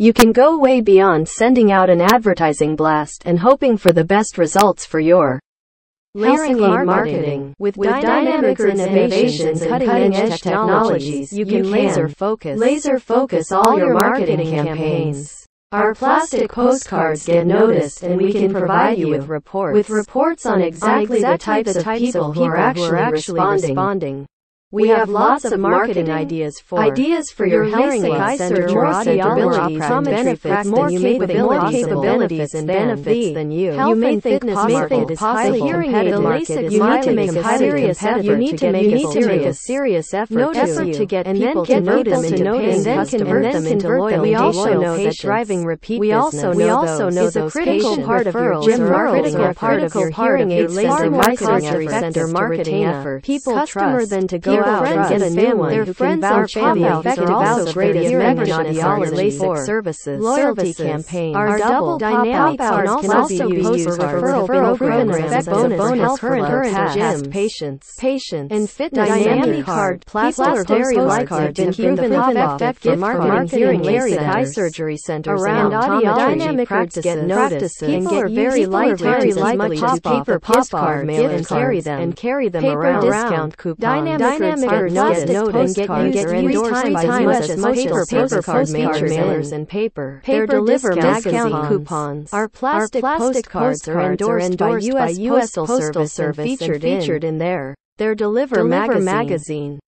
You can go way beyond sending out an advertising blast and hoping for the best results for your Layering marketing. marketing. With, With dynamic Dynamics innovations and cutting-edge technologies, you can laser focus, laser focus all your marketing campaigns. Our plastic postcards get noticed and we can provide you with reports, with reports on exactly, the types of people who are actually, responding. We have lots of marketing ideas for ideas for your hearing LASIK aid eye center, surgery, more audiology, optometry benefits, more than you may think capabilities and benefits than you. Health you may and think fitness market is highly highly hearing aid competitive. market you need to make a serious effort You need to make a serious, make a serious effort to get and then people get to notice people to and notice and then convert them into loyal. We also know that driving repeat We also we also know is a critical part of your gym critical part of your your hearing aid center marketing marketing center marketing efforts. efforts. People trust. than to go People out and friends get a and new family one. Their can friends are family effective also great efficiency audiology for for services, loyalty. Our double DynamiCards can also be used for referral programs as as bonus current current past past patients, patients and fitness DynamiCard. plastic cards have been proven effective for marketing hearing aid eye surgery centers around and audiology dynamic practices. Get noticed and get very very light as as much much paper pop card mail and carry them and carry them paper around. discount coupons Dynamic dynamic cards noticed and get used get three used times three as times as as much paper as paper postcards mailers and paper paper Paper discount coupons. Our plastic, postcards are endorsed by U.S. Postal Service and featured in their their Deliver, Deliver magazine.